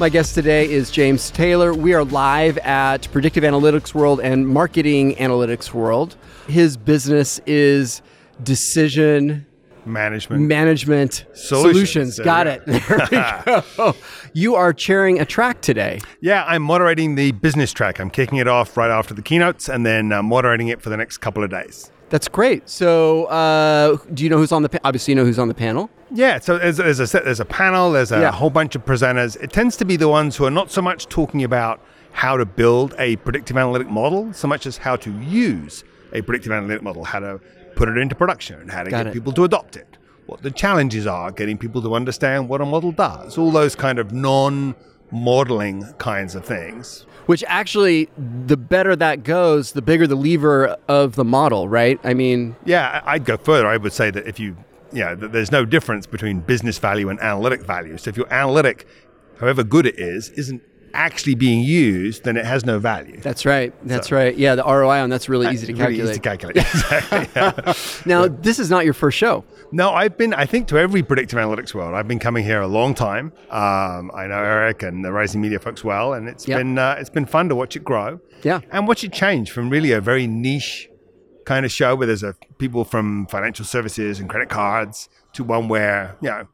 My guest today is James Taylor. We are live at Predictive Analytics World and Marketing Analytics World. His business is decision management management solutions. solutions. Got we it. There we go. You are chairing a track today. Yeah, I'm moderating the business track. I'm kicking it off right after the keynotes and then uh, moderating it for the next couple of days. That's great. So, uh, do you know who's on the? Pa- Obviously, you know who's on the panel. Yeah, so as, as I said, there's a panel, there's a Yeah. whole bunch of presenters. It tends to be the ones who are not so much talking about how to build a predictive analytic model, so much as how to use a predictive analytic model, how to put it into production, and how to Got get it. people to adopt it, what the challenges are, getting people to understand what a model does, all those kind of non modeling kinds of things. Which actually, the better that goes, the bigger the lever of the model, right? I mean, Yeah, I'd go further. I would say that if you, yeah, that there's no difference between business value and analytic value. So if your analytic, however good it is, isn't actually being used, then it has no value. that's right. That's right. Yeah, the ROI on that's really easy to calculate. Really easy to calculate. exactly. yeah. Now, this is not your first show. No, I've been, I think, to every predictive analytics world. I've been coming here a long time. Um, I know Eric and the Rising Media folks well, and it's Yep. been uh, it's been fun to watch it grow. Yeah. and watch it change from really a very niche kind of show where there's a people from financial services and credit cards to one where you know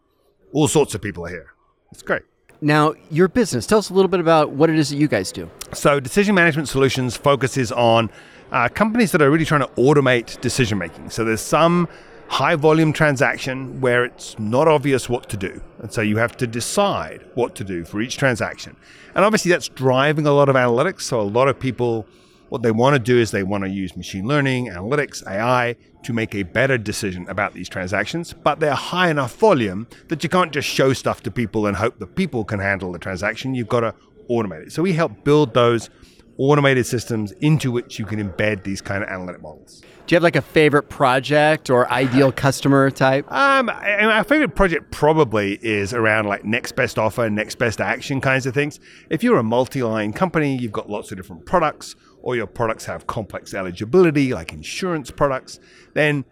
all sorts of people are here. It's great. Now, your business. Tell us a little bit about what it is that you guys do. So, Decision Management Solutions focuses on uh, companies that are really trying to automate decision making. So, there's some high volume transaction where it's not obvious what to do. And so, you have to decide what to do for each transaction. And obviously, that's driving a lot of analytics. So, a lot of people, what they want to do is they want to use machine learning, analytics, AI to make a better decision about these transactions. But they're high enough volume that you can't just show stuff to people and hope that people can handle the transaction. You've got to automate it. So we help build those automated systems into which you can embed these kind of analytic models. Do you have like a favorite project or ideal customer type? Um, our favorite project probably is around like next best offer, next best action kinds of things. If you're a multi-line company, you've got lots of different products, or your products have complex eligibility, like insurance products, then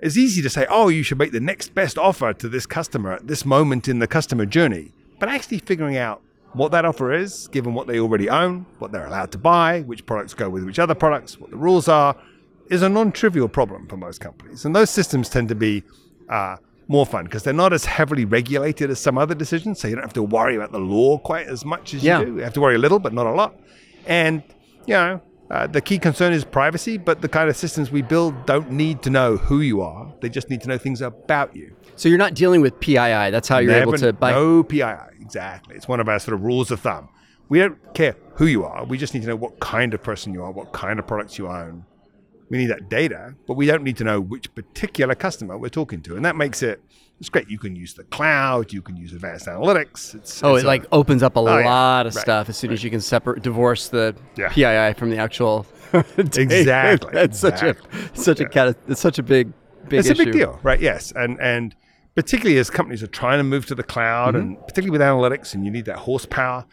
it's easy to say, oh, you should make the next best offer to this customer at this moment in the customer journey. But actually figuring out what that offer is, given what they already own, what they're allowed to buy, which products go with which other products, what the rules are, is a non-trivial problem for most companies. And those systems tend to be uh, more fun because they're not as heavily regulated as some other decisions. So you don't have to worry about the law quite as much as Yeah. you do. You have to worry a little, but not a lot. And you know, uh, the key concern is privacy. But the kind of systems we build don't need to know who you are. They just need to know things about you. So you're not dealing with PII. That's how you're able Never- to buy. no PII. Exactly. It's one of our sort of rules of thumb. We don't care who you are. We just need to know what kind of person you are, what kind of products you own. We need that data, but we don't need to know which particular customer we're talking to, and that makes it. It's great. You can use the cloud. You can use advanced analytics. It's, Oh, it's it a- like opens up a Oh, yeah. lot of Right, stuff as soon as you can separate, divorce the Yeah. PII from the actual. data. Exactly, That's such a such a cat. It's such a big big. it's a big deal, right? Yes, and and particularly as companies are trying to move to the cloud, mm-hmm. and particularly with analytics, and you need that horsepower,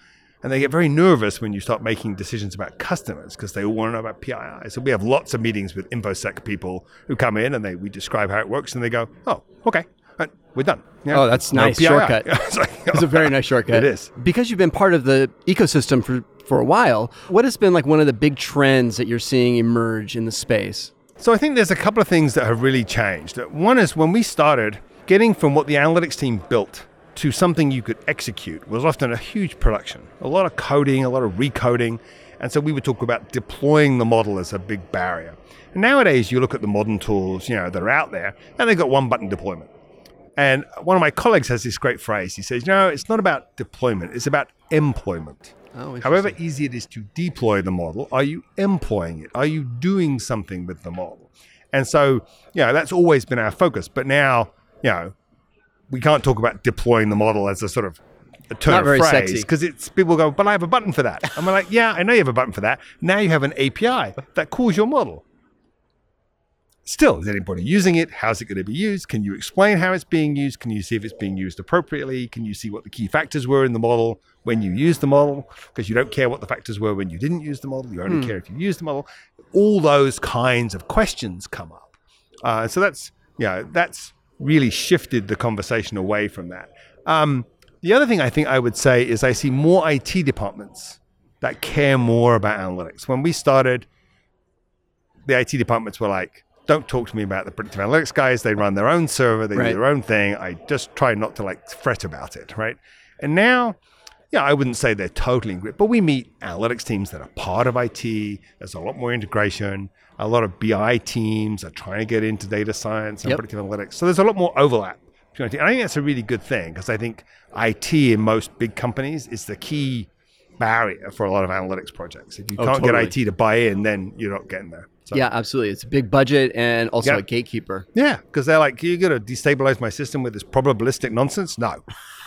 and they get very nervous when you start making decisions about customers because they all want to know about PII. So we have lots of meetings with infosec people who come in and they we describe how it works, and they go, "Oh, okay, uh, we're done." Yeah, Oh, that's no nice PII. shortcut. it's, like, It's a very nice shortcut. It is. because you've been part of the ecosystem for for a while. What has been like one of the big trends that you're seeing emerge in the space? So I think there's a couple of things that have really changed. One is when we started getting from what the analytics team built to something you could execute was often a huge production. A lot of coding, a lot of recoding. And so we would talk about deploying the model as a big barrier. And nowadays you look at the modern tools, you know, that are out there and they've got one button deployment. And one of my colleagues has this great phrase. He says, "No, it's not about deployment, it's about employment." Oh, However easy it is to deploy the model, are you employing it? Are you doing something with the model? And so, you know, that's always been our focus. But now, you know, we can't talk about deploying the model as a sort of a turn Not of very phrase because it's people go, but I have a button for that. And we're like, yeah, I know you have a button for that. Now you have an API that calls your model. Still, is anybody using it? How's it going to be used? Can you explain how it's being used? Can you see if it's being used appropriately? Can you see what the key factors were in the model when you used the model? Because you don't care what the factors were when you didn't use the model. You only care if you use the model. All those kinds of questions come up. Uh, so that's know that's really shifted the conversation away from that. Um, The other thing I think I would say is I see more IT departments that care more about analytics. When we started, the IT departments were like, don't talk to me about the predictive analytics guys. They run their own server, they Right. do their own thing. I just try not to like fret about it, right? And now, yeah, I wouldn't say they're totally in grip, but we meet analytics teams that are part of IT. There's a lot more integration. A lot of BI teams are trying to get into data science and Yep. predictive analytics. So there's a lot more overlap. And I think that's a really good thing because I think IT in most big companies is the key barrier for a lot of analytics projects. If you Oh, can't totally. get IT to buy in, then you're not getting there. So, Yeah, absolutely. It's a big budget and also Yeah. a gatekeeper. Yeah, because they're like, you're going to destabilize my system with this probabilistic nonsense? No.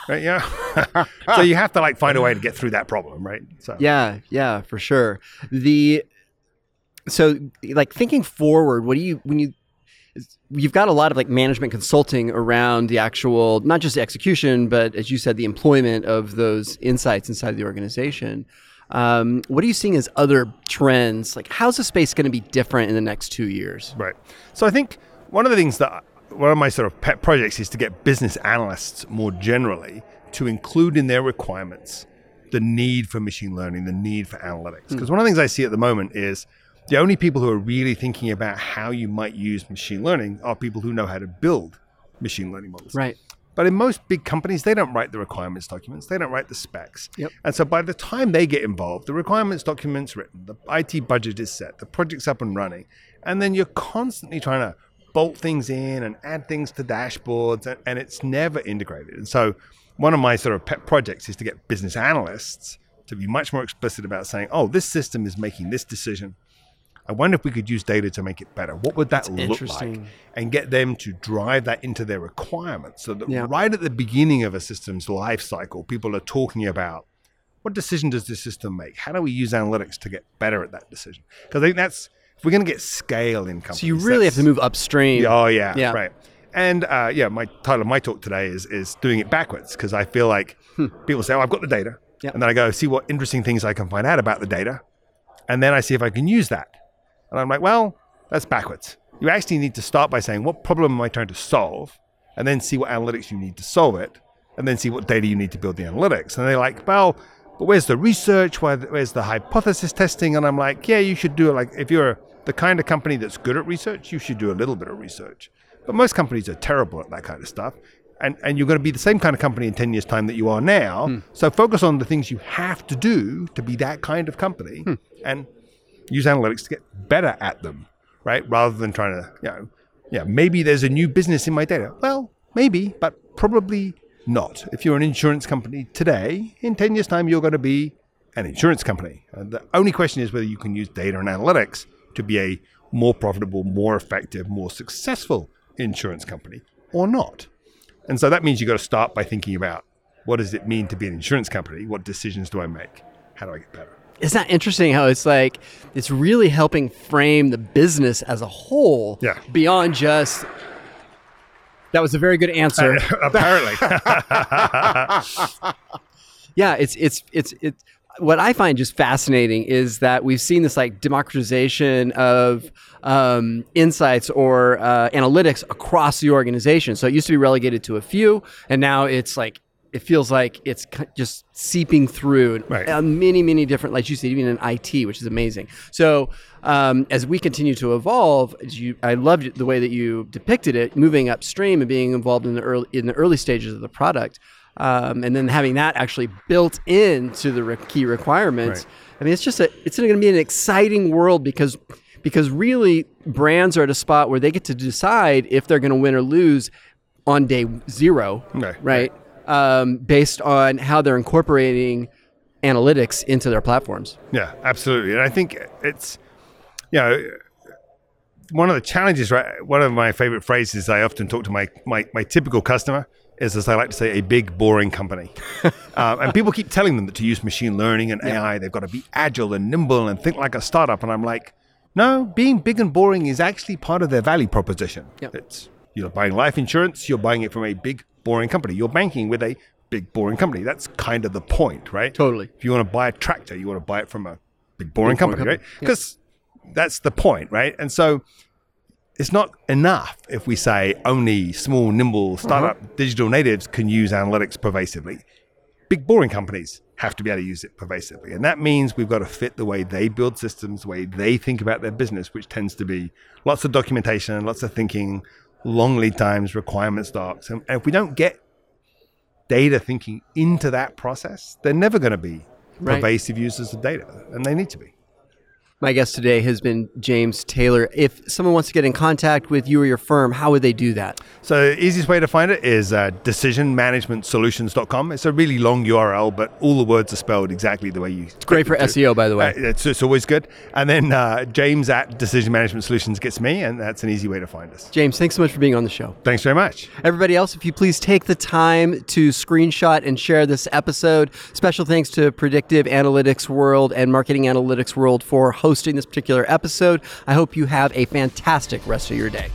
Right, yeah. so you have to like find a way to get through that problem, right? So Yeah, yeah, for sure. The so like thinking forward, what do you when you you've got a lot of like management consulting around the actual not just the execution, but as you said, the employment of those insights inside the organization. Um, what are you seeing as other trends? Like, how's the space going to be different in the next two years? Right. So I think one of the things that one of my sort of pet projects is to get business analysts more generally to include in their requirements the need for machine learning, the need for analytics. Hmm. Because one of the things I see at the moment is the only people who are really thinking about how you might use machine learning are people who know how to build machine learning models. Right. But in most big companies, they don't write the requirements documents. They don't write the specs. Yep. And so by the time they get involved, the requirements document's written, the IT budget is set, the project's up and running, and then you're constantly trying to bolt things in and add things to dashboards, and, and it's never integrated. And so one of my sort of pet projects is to get business analysts to be much more explicit about saying, oh, this system is making this decision. I wonder if we could use data to make it better. What would that look like? And get them to drive that into their requirements so that Yeah. right at the beginning of a system's life cycle, people are talking about what decision does this system make? How do we use analytics to get better at that decision? Because I think that's, if we're going to get scale in companies. So you really have to move upstream. Oh yeah, Yeah. right. And uh, yeah, my title of my talk today is is doing it backwards because I feel like people say, "Oh, I've got the data," Yep. and then I go see what interesting things I can find out about the data, and then I see if I can use that. And I'm like, well, that's backwards. You actually need to start by saying, what problem am I trying to solve, and then see what analytics you need to solve it, and then see what data you need to build the analytics. And they're like, well, but where's the research? Where- Where's the hypothesis testing? And I'm like, yeah, you should do it. Like, if you're the kind of company that's good at research, you should do a little bit of research. But most companies are terrible at that kind of stuff. And, and you're going to be the same kind of company in 10 years' time that you are now. Hmm. So focus on the things you have to do to be that kind of company hmm. and use analytics to get better at them, right? Rather than trying to, you know, yeah, maybe there's a new business in my data. Well, maybe, but probably not. If you're an insurance company today, in 10 years' time, you're going to be an insurance company. And the only question is whether you can use data and analytics to be a more profitable, more effective, more successful insurance company or not. And so that means you've got to start by thinking about what does it mean to be an insurance company? What decisions do I make? How do I get better? It's not interesting how it's like it's really helping frame the business as a whole Yeah. beyond just that was a very good answer. Apparently. yeah, it's it's it's it's what I find just fascinating is that we've seen this like democratization of um, insights or uh, analytics across the organization. So it used to be relegated to a few, and now it's like it feels like it's just seeping through Right. uh, many many different, like you said, even in IT, which is amazing. So um, as we continue to evolve, as you, I loved the way that you depicted it, moving upstream and being involved in the early in the early stages of the product um, and then having that actually built into the re- key requirements. Right. I mean, it's just a, it's going to be an exciting world because because really brands are at a spot where they get to decide if they're going to win or lose on day zero, Right, right? Um, based on how they're incorporating analytics into their platforms. Yeah, absolutely. And I think it's, you know, one of the challenges, right? One of my favorite phrases I often talk to my, my, my typical customer is, as I like to say, a big, boring company. um, and people keep telling them that to use machine learning and AI, they've got to be agile and nimble and think like a startup. And I'm like, no, being big and boring is actually part of their value proposition. Yeah. It's you're buying life insurance, you're buying it from a big, boring company. You're banking with a big, boring company. That's kind of the point, right? Totally. If you want to buy a tractor, you want to buy it from a big, boring Big, boring company, company, right? yeah. Because that's the point, right? And so it's not enough if we say only small, nimble startup Uh-huh. digital natives can use analytics pervasively. big boring companies have to be able to use it pervasively. And that means we've got to fit the way they build systems, the way they think about their business, which tends to be lots of documentation, lots of thinking, long lead times, requirements docs. And, and if we don't get data thinking into that process, they're never going to be Right. pervasive users of data. And they need to be. My guest today has been James Taylor. If someone wants to get in contact with you or your firm, how would they do that? So the easiest way to find it is uh, decisionmanagementsolutions.com. It's a really long URL, but all the words are spelled exactly the way you. It's Great for SEO, by the way. it's, it's always good. And then uh, James at Decision Management Solutions gets me, and that's an easy way to find us. James, thanks so much for being on the show. Thanks very much. Everybody else, if you please take the time to screenshot and share this episode. Special thanks to Predictive Analytics World and Marketing Analytics World for hosting this particular episode. I hope you have a fantastic rest of your day.